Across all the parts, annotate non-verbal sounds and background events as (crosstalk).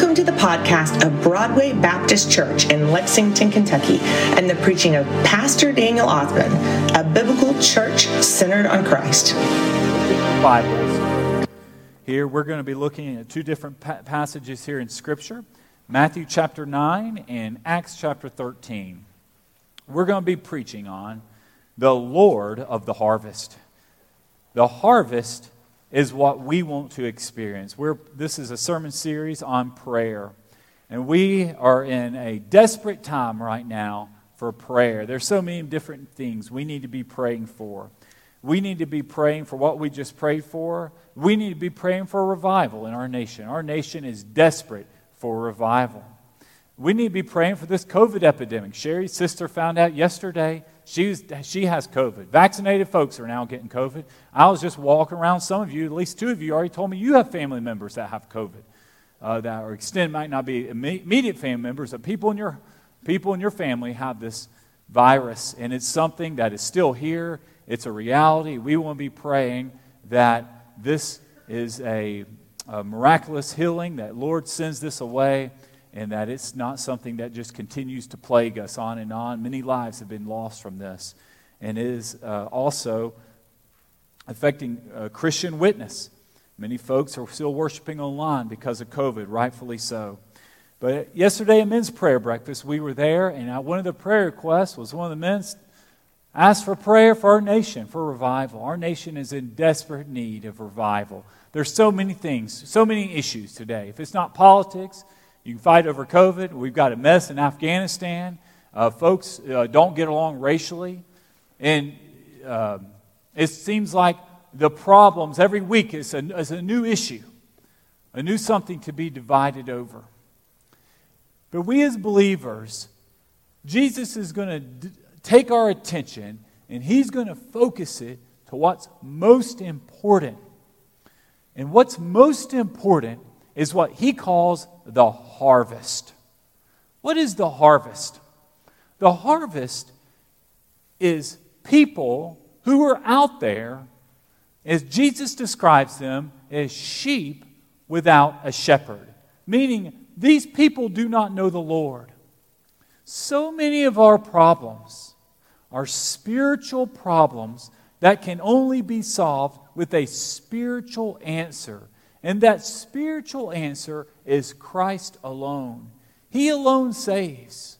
Welcome to the podcast of Broadway Baptist Church in Lexington, Kentucky, and the preaching of Pastor Daniel Othman, a biblical church centered on Christ. Bibles. Here we're going to be looking at two different pa- passages here in Scripture Matthew chapter 9 and Acts chapter 13. We're going to be preaching on the Lord of the harvest. The harvest is what we want to experience. We're, this is a sermon series on prayer. And we are in a desperate time right now for prayer. There's so many different things we need to be praying for. We need to be praying for what we just prayed for. We need to be praying for revival in our nation. Our nation is desperate for revival. We need to be praying for this COVID epidemic. Sherry's sister found out yesterday She's, she has COVID. Vaccinated folks are now getting COVID. I was just walking around. Some of you, at least two of you, already told me you have family members that have COVID. Uh, that are extended, might not be immediate family members, but people in your people in your family have this virus, and it's something that is still here. It's a reality. We want to be praying that this is a, a miraculous healing. That Lord sends this away and that it's not something that just continues to plague us on and on. Many lives have been lost from this, and is uh, also affecting uh, Christian witness. Many folks are still worshiping online because of COVID, rightfully so. But yesterday at men's prayer breakfast, we were there, and one of the prayer requests was one of the men asked for prayer for our nation, for revival. Our nation is in desperate need of revival. There's so many things, so many issues today. If it's not politics, you can fight over COVID. We've got a mess in Afghanistan. Uh, folks uh, don't get along racially. And uh, it seems like the problems every week is a, is a new issue, a new something to be divided over. But we as believers, Jesus is going to d- take our attention and he's going to focus it to what's most important. And what's most important is what he calls the harvest. What is the harvest? The harvest is people who are out there, as Jesus describes them, as sheep without a shepherd, meaning these people do not know the Lord. So many of our problems are spiritual problems that can only be solved with a spiritual answer and that spiritual answer is Christ alone. He alone saves.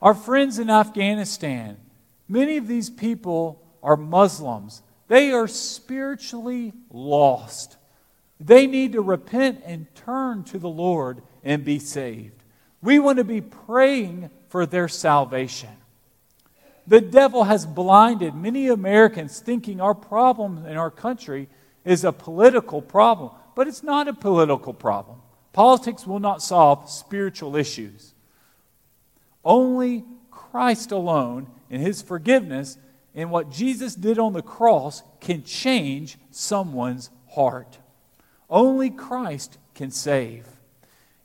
Our friends in Afghanistan, many of these people are Muslims. They are spiritually lost. They need to repent and turn to the Lord and be saved. We want to be praying for their salvation. The devil has blinded many Americans thinking our problem in our country is a political problem, but it's not a political problem. Politics will not solve spiritual issues. Only Christ alone and his forgiveness and what Jesus did on the cross can change someone's heart. Only Christ can save.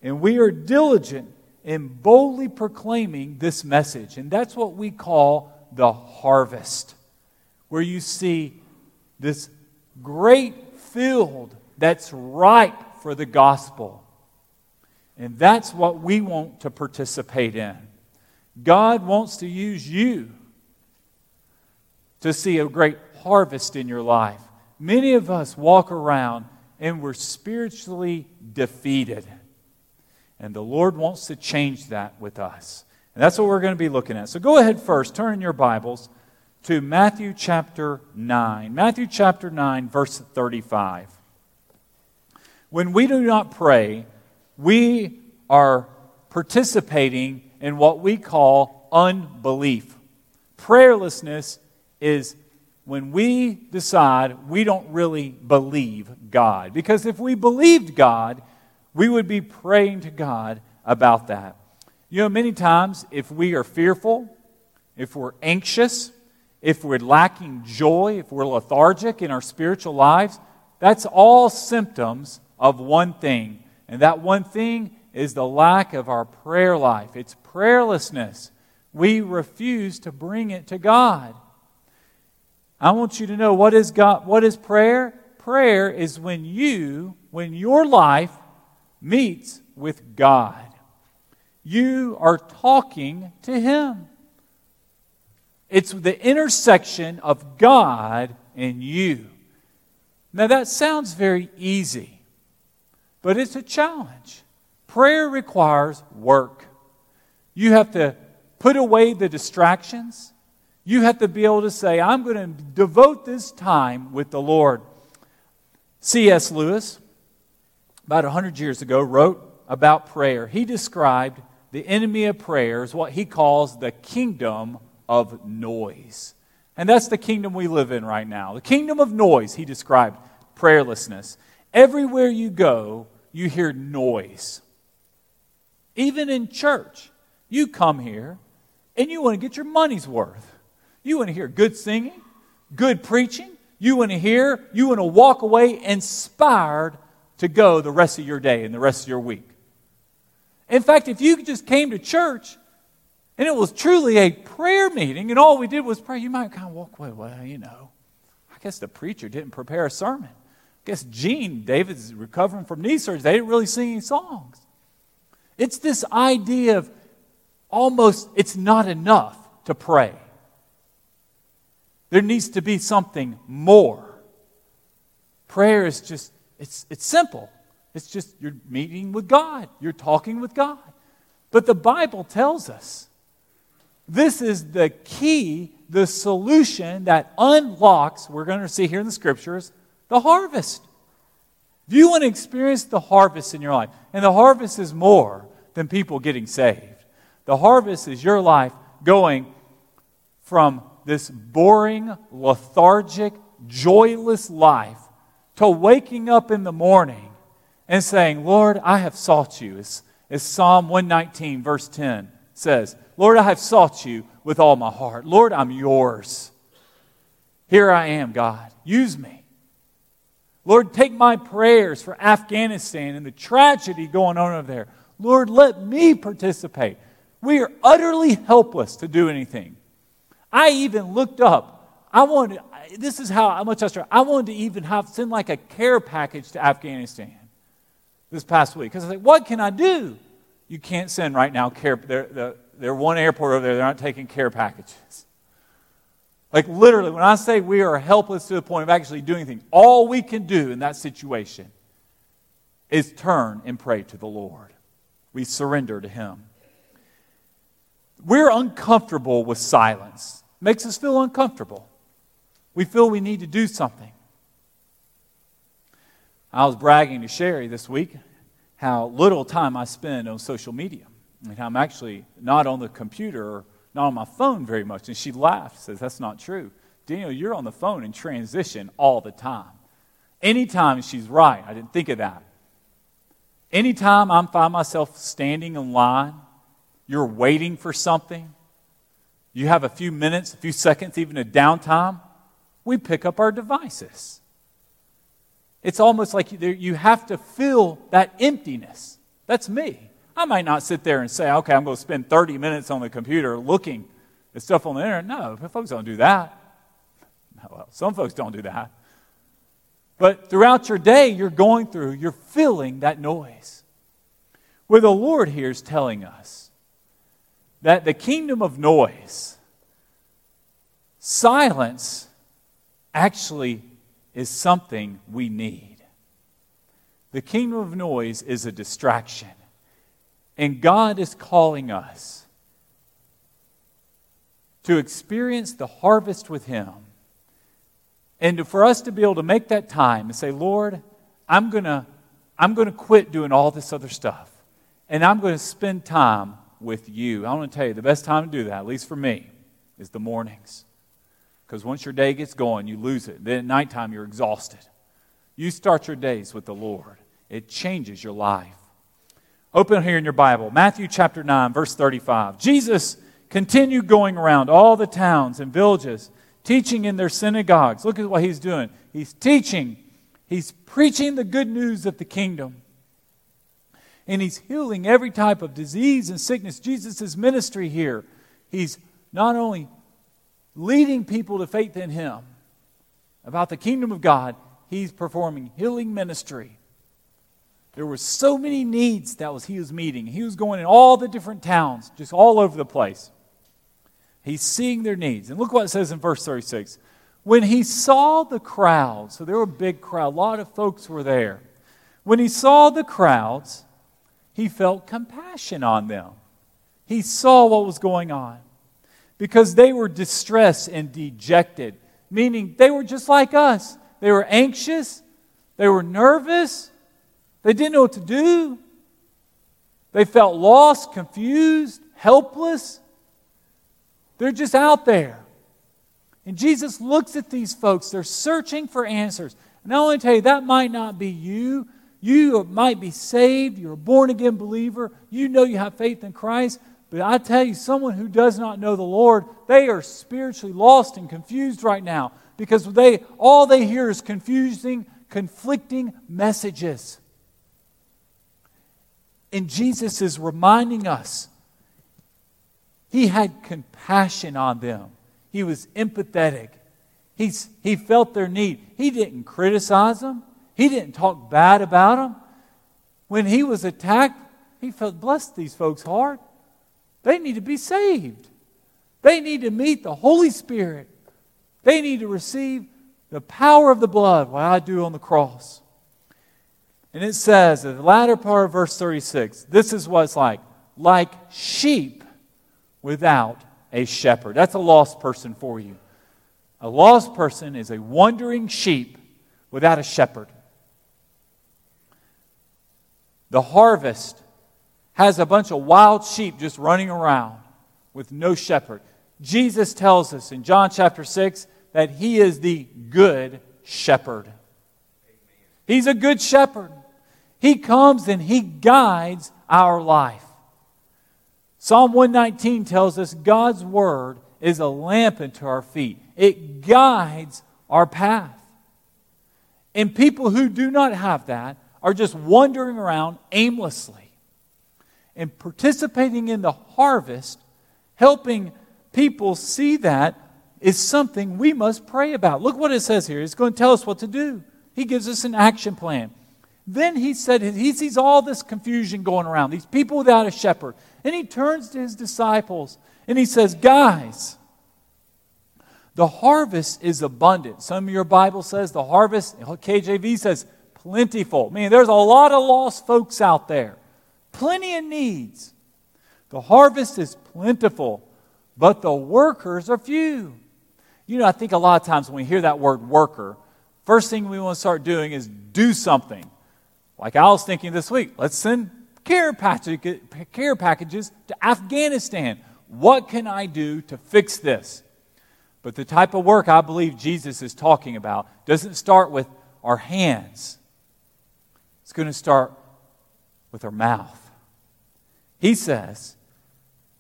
And we are diligent in boldly proclaiming this message. And that's what we call the harvest, where you see this great field that's ripe for the gospel. And that's what we want to participate in. God wants to use you to see a great harvest in your life. Many of us walk around and we're spiritually defeated. And the Lord wants to change that with us. And that's what we're going to be looking at. So go ahead first, turn in your Bibles to Matthew chapter 9. Matthew chapter 9, verse 35. When we do not pray, we are participating in what we call unbelief. Prayerlessness is when we decide we don't really believe God. Because if we believed God, we would be praying to God about that. You know, many times if we are fearful, if we're anxious, if we're lacking joy, if we're lethargic in our spiritual lives, that's all symptoms of one thing. And that one thing is the lack of our prayer life. It's prayerlessness. We refuse to bring it to God. I want you to know what is God what is prayer? Prayer is when you, when your life meets with God. You are talking to Him. It's the intersection of God and you. Now, that sounds very easy, but it's a challenge. Prayer requires work. You have to put away the distractions. You have to be able to say, I'm going to devote this time with the Lord. C.S. Lewis, about 100 years ago, wrote about prayer. He described the enemy of prayer as what he calls the kingdom of noise. And that's the kingdom we live in right now. The kingdom of noise, he described prayerlessness. Everywhere you go, you hear noise. Even in church, you come here and you want to get your money's worth. You want to hear good singing, good preaching. You want to hear, you want to walk away inspired to go the rest of your day and the rest of your week. In fact, if you just came to church and it was truly a prayer meeting and all we did was pray, you might kind of walk away, well, you know, I guess the preacher didn't prepare a sermon. I guess Gene, David's recovering from knee surgery, they didn't really sing any songs. It's this idea of almost it's not enough to pray. There needs to be something more. Prayer is just, it's, it's simple. It's just you're meeting with God, you're talking with God. But the Bible tells us this is the key, the solution that unlocks, we're going to see here in the scriptures, the harvest. If you want to experience the harvest in your life, and the harvest is more than people getting saved, the harvest is your life going from this boring, lethargic, joyless life to waking up in the morning and saying, Lord, I have sought you. As, as Psalm 119, verse 10 says, Lord, I have sought you with all my heart. Lord, I'm yours. Here I am, God. Use me. Lord, take my prayers for Afghanistan and the tragedy going on over there. Lord, let me participate. We are utterly helpless to do anything. I even looked up. I wanted, this is how much I started. I wanted to even have send like a care package to Afghanistan this past week. Because I was like, what can I do? You can't send right now care. They're, they're one airport over there, they're not taking care packages. Like literally, when I say we are helpless to the point of actually doing anything, all we can do in that situation is turn and pray to the Lord. We surrender to Him. We're uncomfortable with silence. It makes us feel uncomfortable. We feel we need to do something. I was bragging to Sherry this week how little time I spend on social media. And I'm actually not on the computer or not on my phone very much. And she laughed, says, That's not true. Daniel, you're on the phone in transition all the time. Anytime she's right. I didn't think of that. Anytime I find myself standing in line, you're waiting for something, you have a few minutes, a few seconds, even a downtime, we pick up our devices. It's almost like you have to fill that emptiness. That's me. I might not sit there and say, okay, I'm going to spend 30 minutes on the computer looking at stuff on the internet. No, folks don't do that. Well, some folks don't do that. But throughout your day, you're going through, you're feeling that noise. Where the Lord here is telling us that the kingdom of noise, silence, actually is something we need. The kingdom of noise is a distraction. And God is calling us to experience the harvest with Him. And for us to be able to make that time and say, Lord, I'm going to I'm going to quit doing all this other stuff. And I'm going to spend time with you. I want to tell you, the best time to do that, at least for me, is the mornings. Because once your day gets going, you lose it. Then at nighttime, you're exhausted. You start your days with the Lord, it changes your life. Open here in your Bible, Matthew chapter 9, verse 35. Jesus continued going around all the towns and villages, teaching in their synagogues. Look at what he's doing. He's teaching, he's preaching the good news of the kingdom. And he's healing every type of disease and sickness. Jesus' ministry here, he's not only leading people to faith in him about the kingdom of God, he's performing healing ministry There were so many needs that was he was meeting. He was going in all the different towns, just all over the place. He's seeing their needs. And look what it says in verse 36. When he saw the crowd, so there were a big crowd, a lot of folks were there. When he saw the crowds, he felt compassion on them. He saw what was going on because they were distressed and dejected, meaning they were just like us. They were anxious, they were nervous, they didn't know what to do. They felt lost, confused, helpless. They're just out there. And Jesus looks at these folks. They're searching for answers. And I want to tell you, that might not be you. You might be saved. You're a born again believer. You know you have faith in Christ. But I tell you, someone who does not know the Lord, they are spiritually lost and confused right now because they, all they hear is confusing, conflicting messages. And Jesus is reminding us he had compassion on them. He was empathetic. He's, he felt their need. He didn't criticize them, he didn't talk bad about them. When he was attacked, he felt, bless these folks' heart. They need to be saved. They need to meet the Holy Spirit. They need to receive the power of the blood, what I do on the cross. And it says, in the latter part of verse 36, this is what it's like like sheep without a shepherd. That's a lost person for you. A lost person is a wandering sheep without a shepherd. The harvest has a bunch of wild sheep just running around with no shepherd. Jesus tells us in John chapter 6 that he is the good shepherd. He's a good shepherd. He comes and he guides our life. Psalm 119 tells us God's word is a lamp unto our feet, it guides our path. And people who do not have that are just wandering around aimlessly. And participating in the harvest, helping people see that, is something we must pray about. Look what it says here. It's going to tell us what to do. He gives us an action plan. Then he said, he sees all this confusion going around, these people without a shepherd. And he turns to his disciples and he says, Guys, the harvest is abundant. Some of your Bible says the harvest, KJV says plentiful. I mean, there's a lot of lost folks out there, plenty of needs. The harvest is plentiful, but the workers are few. You know, I think a lot of times when we hear that word worker, first thing we want to start doing is do something. Like I was thinking this week, let's send care, package, care packages to Afghanistan. What can I do to fix this? But the type of work I believe Jesus is talking about doesn't start with our hands, it's going to start with our mouth. He says,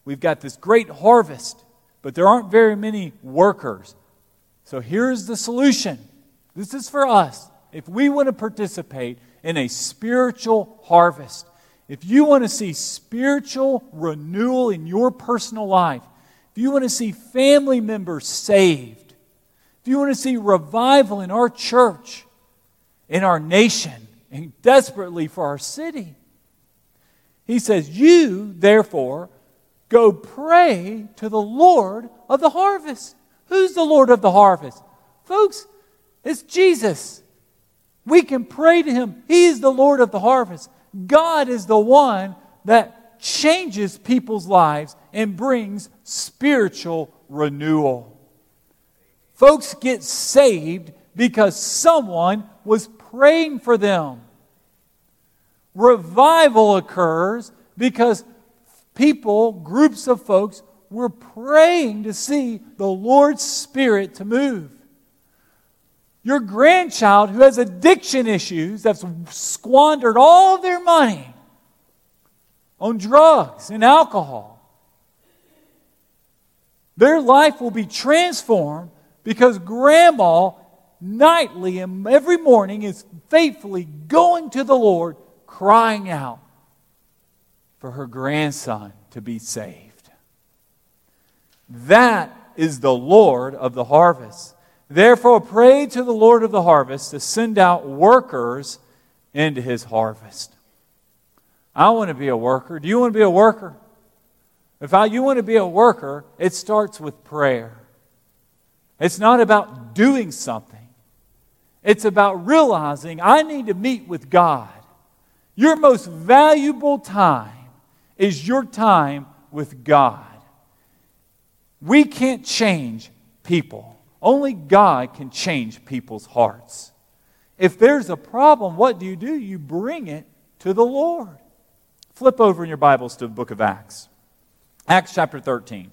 We've got this great harvest, but there aren't very many workers. So here's the solution. This is for us. If we want to participate in a spiritual harvest, if you want to see spiritual renewal in your personal life, if you want to see family members saved, if you want to see revival in our church, in our nation, and desperately for our city, he says, You, therefore, go pray to the Lord of the harvest. Who's the Lord of the harvest? Folks, it's Jesus. We can pray to him. He is the Lord of the harvest. God is the one that changes people's lives and brings spiritual renewal. Folks get saved because someone was praying for them. Revival occurs because people, groups of folks, were praying to see the Lord's Spirit to move. Your grandchild who has addiction issues that's squandered all their money on drugs and alcohol. Their life will be transformed because grandma nightly and every morning is faithfully going to the Lord, crying out for her grandson to be saved. That is the Lord of the harvest. Therefore, pray to the Lord of the harvest to send out workers into his harvest. I want to be a worker. Do you want to be a worker? If I, you want to be a worker, it starts with prayer. It's not about doing something, it's about realizing I need to meet with God. Your most valuable time is your time with God. We can't change people, only God can change people's hearts. If there's a problem, what do you do? You bring it to the Lord. Flip over in your Bibles to the book of Acts. Acts chapter 13.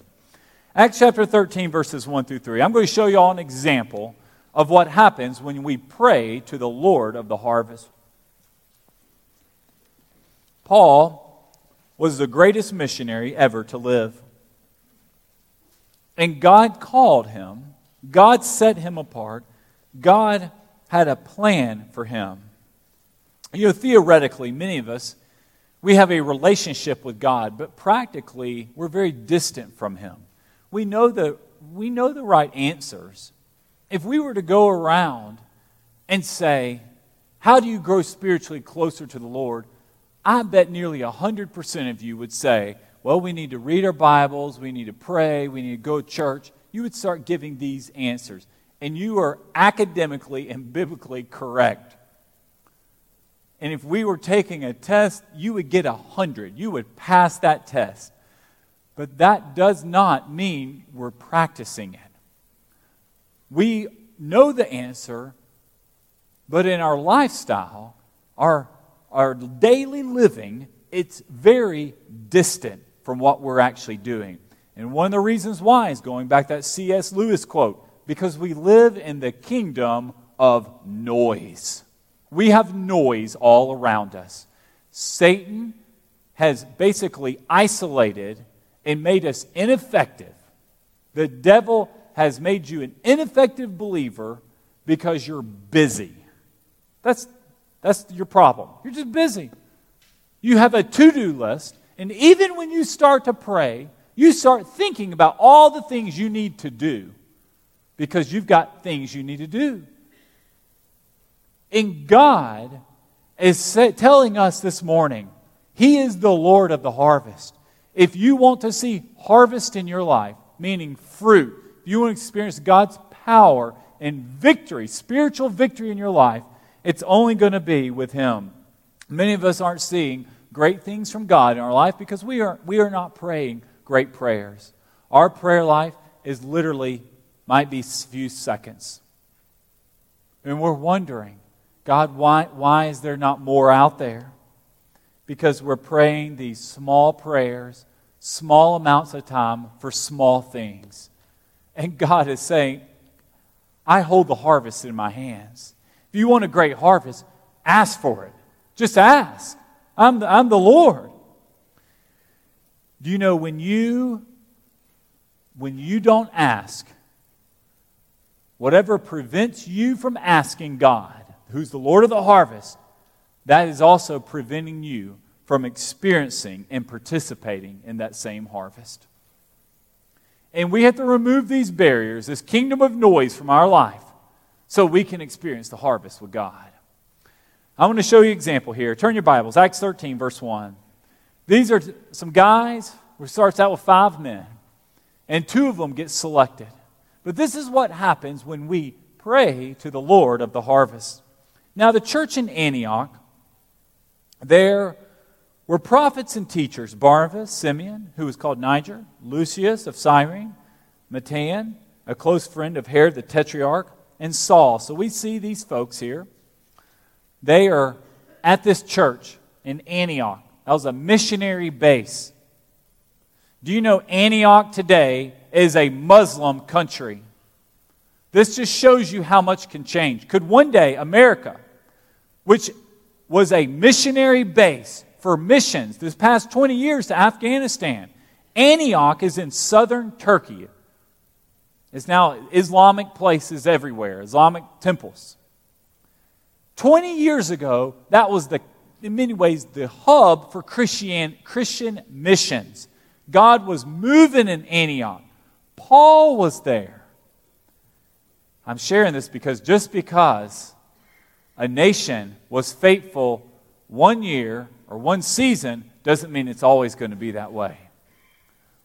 Acts chapter 13, verses 1 through 3. I'm going to show you all an example of what happens when we pray to the Lord of the harvest. Paul was the greatest missionary ever to live. And God called him, God set him apart, God had a plan for him. You know, theoretically, many of us, we have a relationship with God, but practically, we're very distant from Him. We know the, we know the right answers. If we were to go around and say, How do you grow spiritually closer to the Lord? I bet nearly 100% of you would say, Well, we need to read our Bibles, we need to pray, we need to go to church. You would start giving these answers. And you are academically and biblically correct. And if we were taking a test, you would get a 100. You would pass that test. But that does not mean we're practicing it. We know the answer, but in our lifestyle, our, our daily living, it's very distant from what we're actually doing. And one of the reasons why is going back that C.S. Lewis quote because we live in the kingdom of noise. We have noise all around us. Satan has basically isolated and made us ineffective. The devil has made you an ineffective believer because you're busy. That's, that's your problem. You're just busy. You have a to do list, and even when you start to pray, you start thinking about all the things you need to do because you've got things you need to do. And God is telling us this morning, He is the Lord of the harvest. If you want to see harvest in your life, meaning fruit, if you want to experience God's power and victory, spiritual victory in your life, it's only going to be with Him. Many of us aren't seeing great things from God in our life because we are, we are not praying great prayers. Our prayer life is literally, might be few seconds. And we're wondering, God, why, why is there not more out there? Because we're praying these small prayers, small amounts of time for small things. And God is saying, I hold the harvest in my hands. If you want a great harvest, ask for it. Just ask. I'm the, I'm the Lord. Do you know when you when you don't ask, whatever prevents you from asking God, who's the Lord of the harvest, that is also preventing you from experiencing and participating in that same harvest. And we have to remove these barriers, this kingdom of noise from our life, so we can experience the harvest with God. I want to show you an example here. Turn your Bibles, Acts 13, verse 1. These are some guys, who starts out with five men, and two of them get selected. But this is what happens when we pray to the Lord of the harvest. Now, the church in Antioch, there were prophets and teachers Barnabas, Simeon, who was called Niger, Lucius of Cyrene, Matthias, a close friend of Herod the Tetrarch, and Saul. So we see these folks here. They are at this church in Antioch. That was a missionary base. Do you know Antioch today is a Muslim country? This just shows you how much can change. Could one day America, which was a missionary base for missions this past 20 years to Afghanistan, Antioch is in southern Turkey. It's now Islamic places everywhere, Islamic temples. 20 years ago, that was the, in many ways the hub for Christian, Christian missions. God was moving in Antioch. Paul was there. I'm sharing this because just because a nation was faithful one year or one season doesn't mean it's always going to be that way.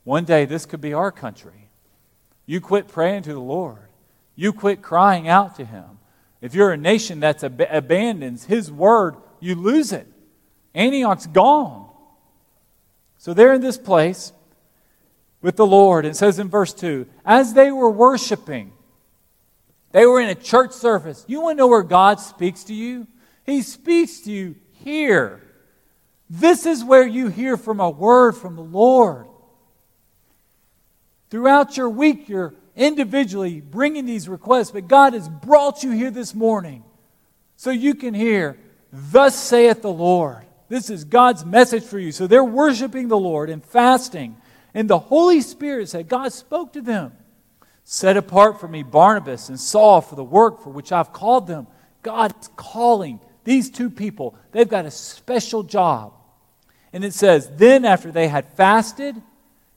One day, this could be our country. You quit praying to the Lord, you quit crying out to Him. If you're a nation that ab- abandons His word, you lose it. Antioch's gone. So they're in this place with the Lord. It says in verse 2 as they were worshiping, they were in a church service. You want to know where God speaks to you? He speaks to you here. This is where you hear from a word from the Lord. Throughout your week, you're individually bringing these requests, but God has brought you here this morning so you can hear, Thus saith the Lord. This is God's message for you. So they're worshiping the Lord and fasting. And the Holy Spirit said, God spoke to them. Set apart for me Barnabas and Saul for the work for which I've called them. God's calling these two people. They've got a special job. And it says, Then after they had fasted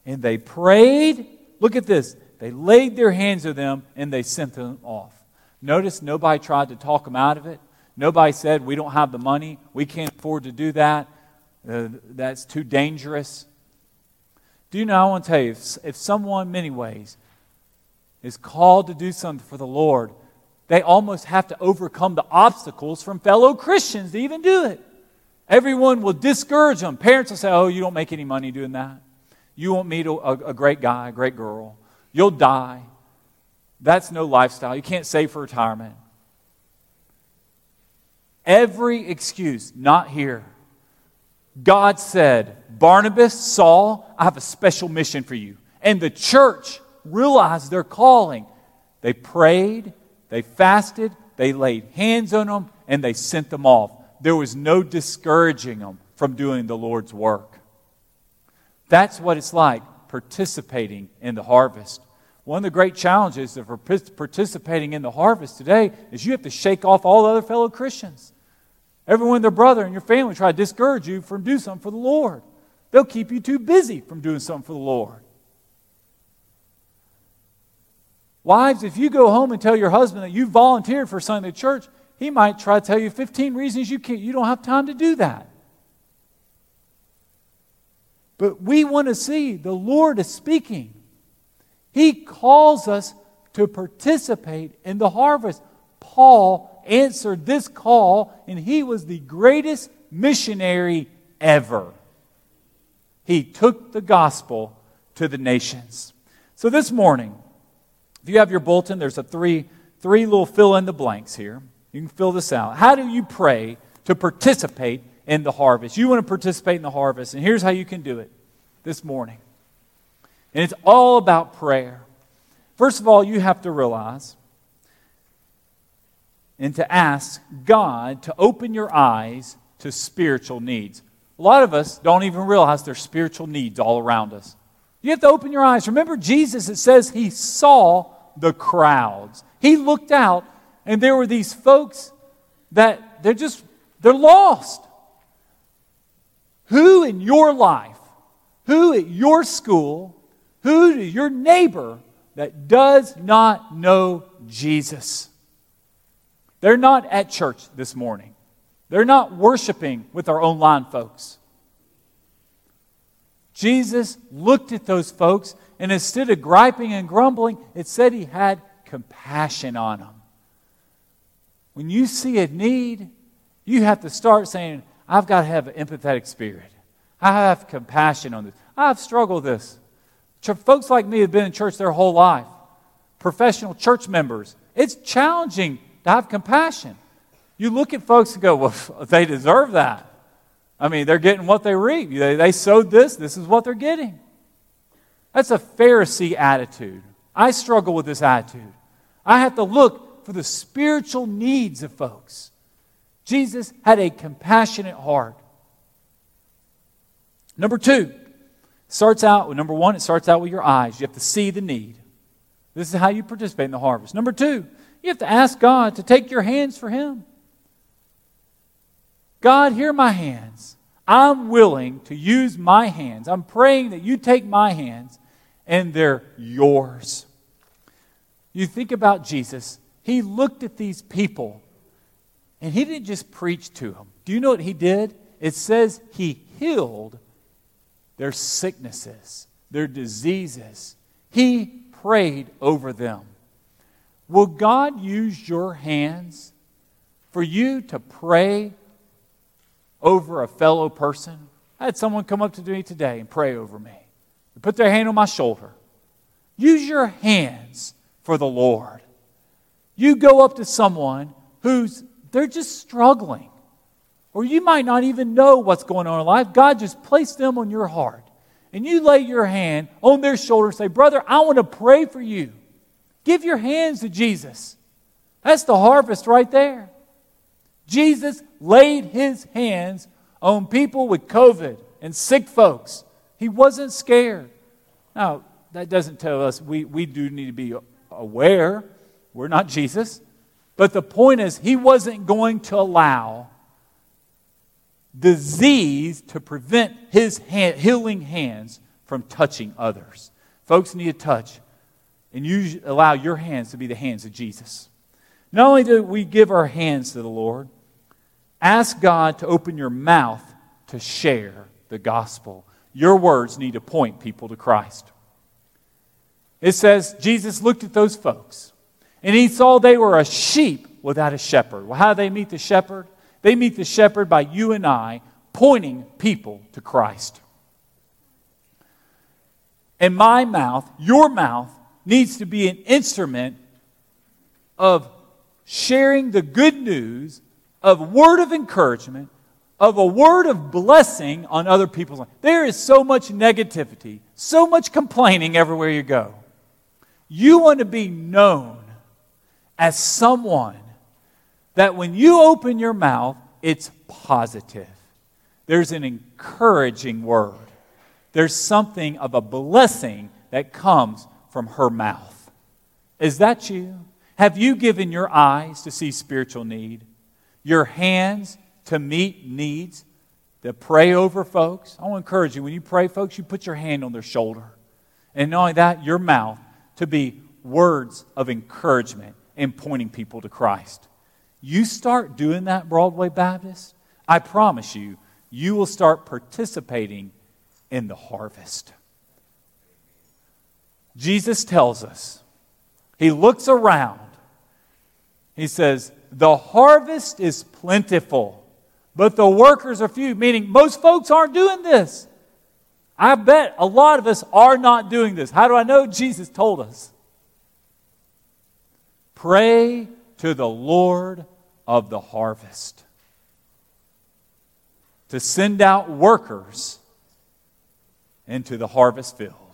and they prayed, look at this. They laid their hands on them and they sent them off. Notice nobody tried to talk them out of it. Nobody said, We don't have the money. We can't afford to do that. Uh, that's too dangerous. Do you know? I want to tell you if, if someone, many ways, is called to do something for the Lord, they almost have to overcome the obstacles from fellow Christians to even do it. Everyone will discourage them. Parents will say, Oh, you don't make any money doing that. You won't meet a, a great guy, a great girl. You'll die. That's no lifestyle. You can't save for retirement. Every excuse, not here. God said, Barnabas, Saul, I have a special mission for you. And the church realized their calling. They prayed, they fasted, they laid hands on them, and they sent them off. There was no discouraging them from doing the Lord's work. That's what it's like participating in the harvest. One of the great challenges of participating in the harvest today is you have to shake off all other fellow Christians. Everyone, their brother and your family try to discourage you from doing something for the Lord. They'll keep you too busy from doing something for the Lord. Wives, if you go home and tell your husband that you volunteered for Sunday church, he might try to tell you 15 reasons you can't. You don't have time to do that. But we want to see the Lord is speaking. He calls us to participate in the harvest. Paul answered this call, and he was the greatest missionary ever. He took the gospel to the nations. So this morning, if you have your bulletin, there's a three, three little fill in the blanks here. You can fill this out. How do you pray to participate in the harvest? You want to participate in the harvest, and here's how you can do it this morning. And it's all about prayer. First of all, you have to realize and to ask God to open your eyes to spiritual needs. A lot of us don't even realize there's spiritual needs all around us. You have to open your eyes. Remember Jesus, it says he saw the crowds. He looked out, and there were these folks that they're just, they're lost. Who in your life, who at your school, who to your neighbor that does not know Jesus? They're not at church this morning. They're not worshiping with our online folks. Jesus looked at those folks, and instead of griping and grumbling, it said he had compassion on them. When you see a need, you have to start saying, I've got to have an empathetic spirit. I have compassion on this. I've struggled with this. Folks like me have been in church their whole life, professional church members. It's challenging to have compassion. You look at folks and go, well, (laughs) they deserve that. I mean, they're getting what they reap. They, they sowed this, this is what they're getting. That's a Pharisee attitude. I struggle with this attitude. I have to look for the spiritual needs of folks. Jesus had a compassionate heart. Number two, starts out with number one, it starts out with your eyes. You have to see the need. This is how you participate in the harvest. Number two, you have to ask God to take your hands for Him. God, hear my hands. I'm willing to use my hands. I'm praying that you take my hands and they're yours. You think about Jesus, he looked at these people and he didn't just preach to them. Do you know what he did? It says he healed their sicknesses, their diseases. He prayed over them. Will God use your hands for you to pray over a fellow person? I had someone come up to me today and pray over me. They put their hand on my shoulder. Use your hands for the Lord. You go up to someone who's they're just struggling. Or you might not even know what's going on in life. God just placed them on your heart. And you lay your hand on their shoulder and say, Brother, I want to pray for you. Give your hands to Jesus. That's the harvest right there. Jesus laid his hands on people with COVID and sick folks. He wasn't scared. Now, that doesn't tell us we, we do need to be aware. We're not Jesus. But the point is, he wasn't going to allow disease to prevent his hand, healing hands from touching others. Folks need to touch, and you allow your hands to be the hands of Jesus. Not only do we give our hands to the Lord, ask God to open your mouth to share the gospel. Your words need to point people to Christ. It says Jesus looked at those folks and he saw they were a sheep without a shepherd. Well, how do they meet the shepherd? They meet the shepherd by you and I pointing people to Christ. And my mouth, your mouth, needs to be an instrument of sharing the good news, of word of encouragement, of a word of blessing on other people's lives. There is so much negativity, so much complaining everywhere you go. You want to be known as someone that when you open your mouth, it's positive. There's an encouraging word. There's something of a blessing that comes from her mouth. Is that you? Have you given your eyes to see spiritual need? Your hands to meet needs? To pray over folks? I want to encourage you when you pray, folks, you put your hand on their shoulder. And not only that, your mouth to be words of encouragement and pointing people to Christ. You start doing that, Broadway Baptist, I promise you, you will start participating in the harvest. Jesus tells us, He looks around, He says, The harvest is plentiful, but the workers are few, meaning most folks aren't doing this. I bet a lot of us are not doing this. How do I know? Jesus told us. Pray to the Lord of the harvest to send out workers into the harvest field.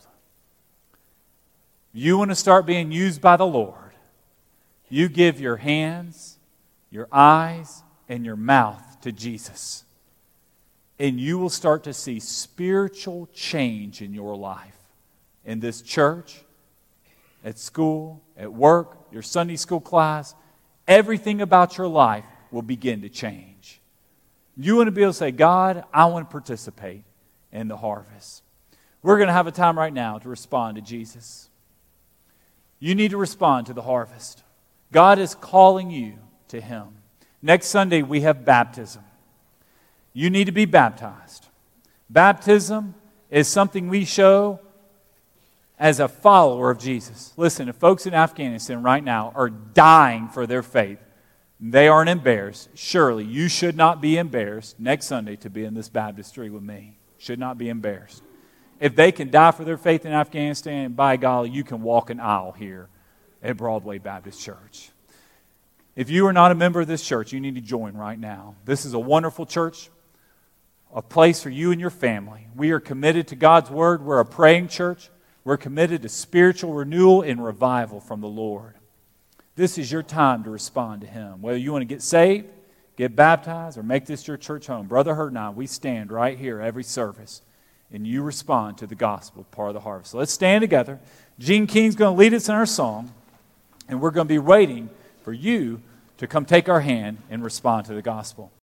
You want to start being used by the Lord. You give your hands, your eyes, and your mouth to Jesus. And you will start to see spiritual change in your life. In this church, at school, at work, your Sunday school class, everything about your life will begin to change. You want to be able to say, God, I want to participate in the harvest. We're going to have a time right now to respond to Jesus. You need to respond to the harvest. God is calling you to Him. Next Sunday, we have baptism. You need to be baptized. Baptism is something we show as a follower of Jesus. Listen, if folks in Afghanistan right now are dying for their faith, they aren't embarrassed. Surely you should not be embarrassed next Sunday to be in this baptistry with me. Should not be embarrassed. If they can die for their faith in Afghanistan, by golly, you can walk an aisle here at Broadway Baptist Church. If you are not a member of this church, you need to join right now. This is a wonderful church, a place for you and your family. We are committed to God's Word. We're a praying church. We're committed to spiritual renewal and revival from the Lord. This is your time to respond to Him. Whether you want to get saved, get baptized, or make this your church home, Brother Hurt and I, we stand right here every service, and you respond to the gospel, part of the harvest. So let's stand together. Gene King's going to lead us in our song, and we're going to be waiting for you to come take our hand and respond to the gospel.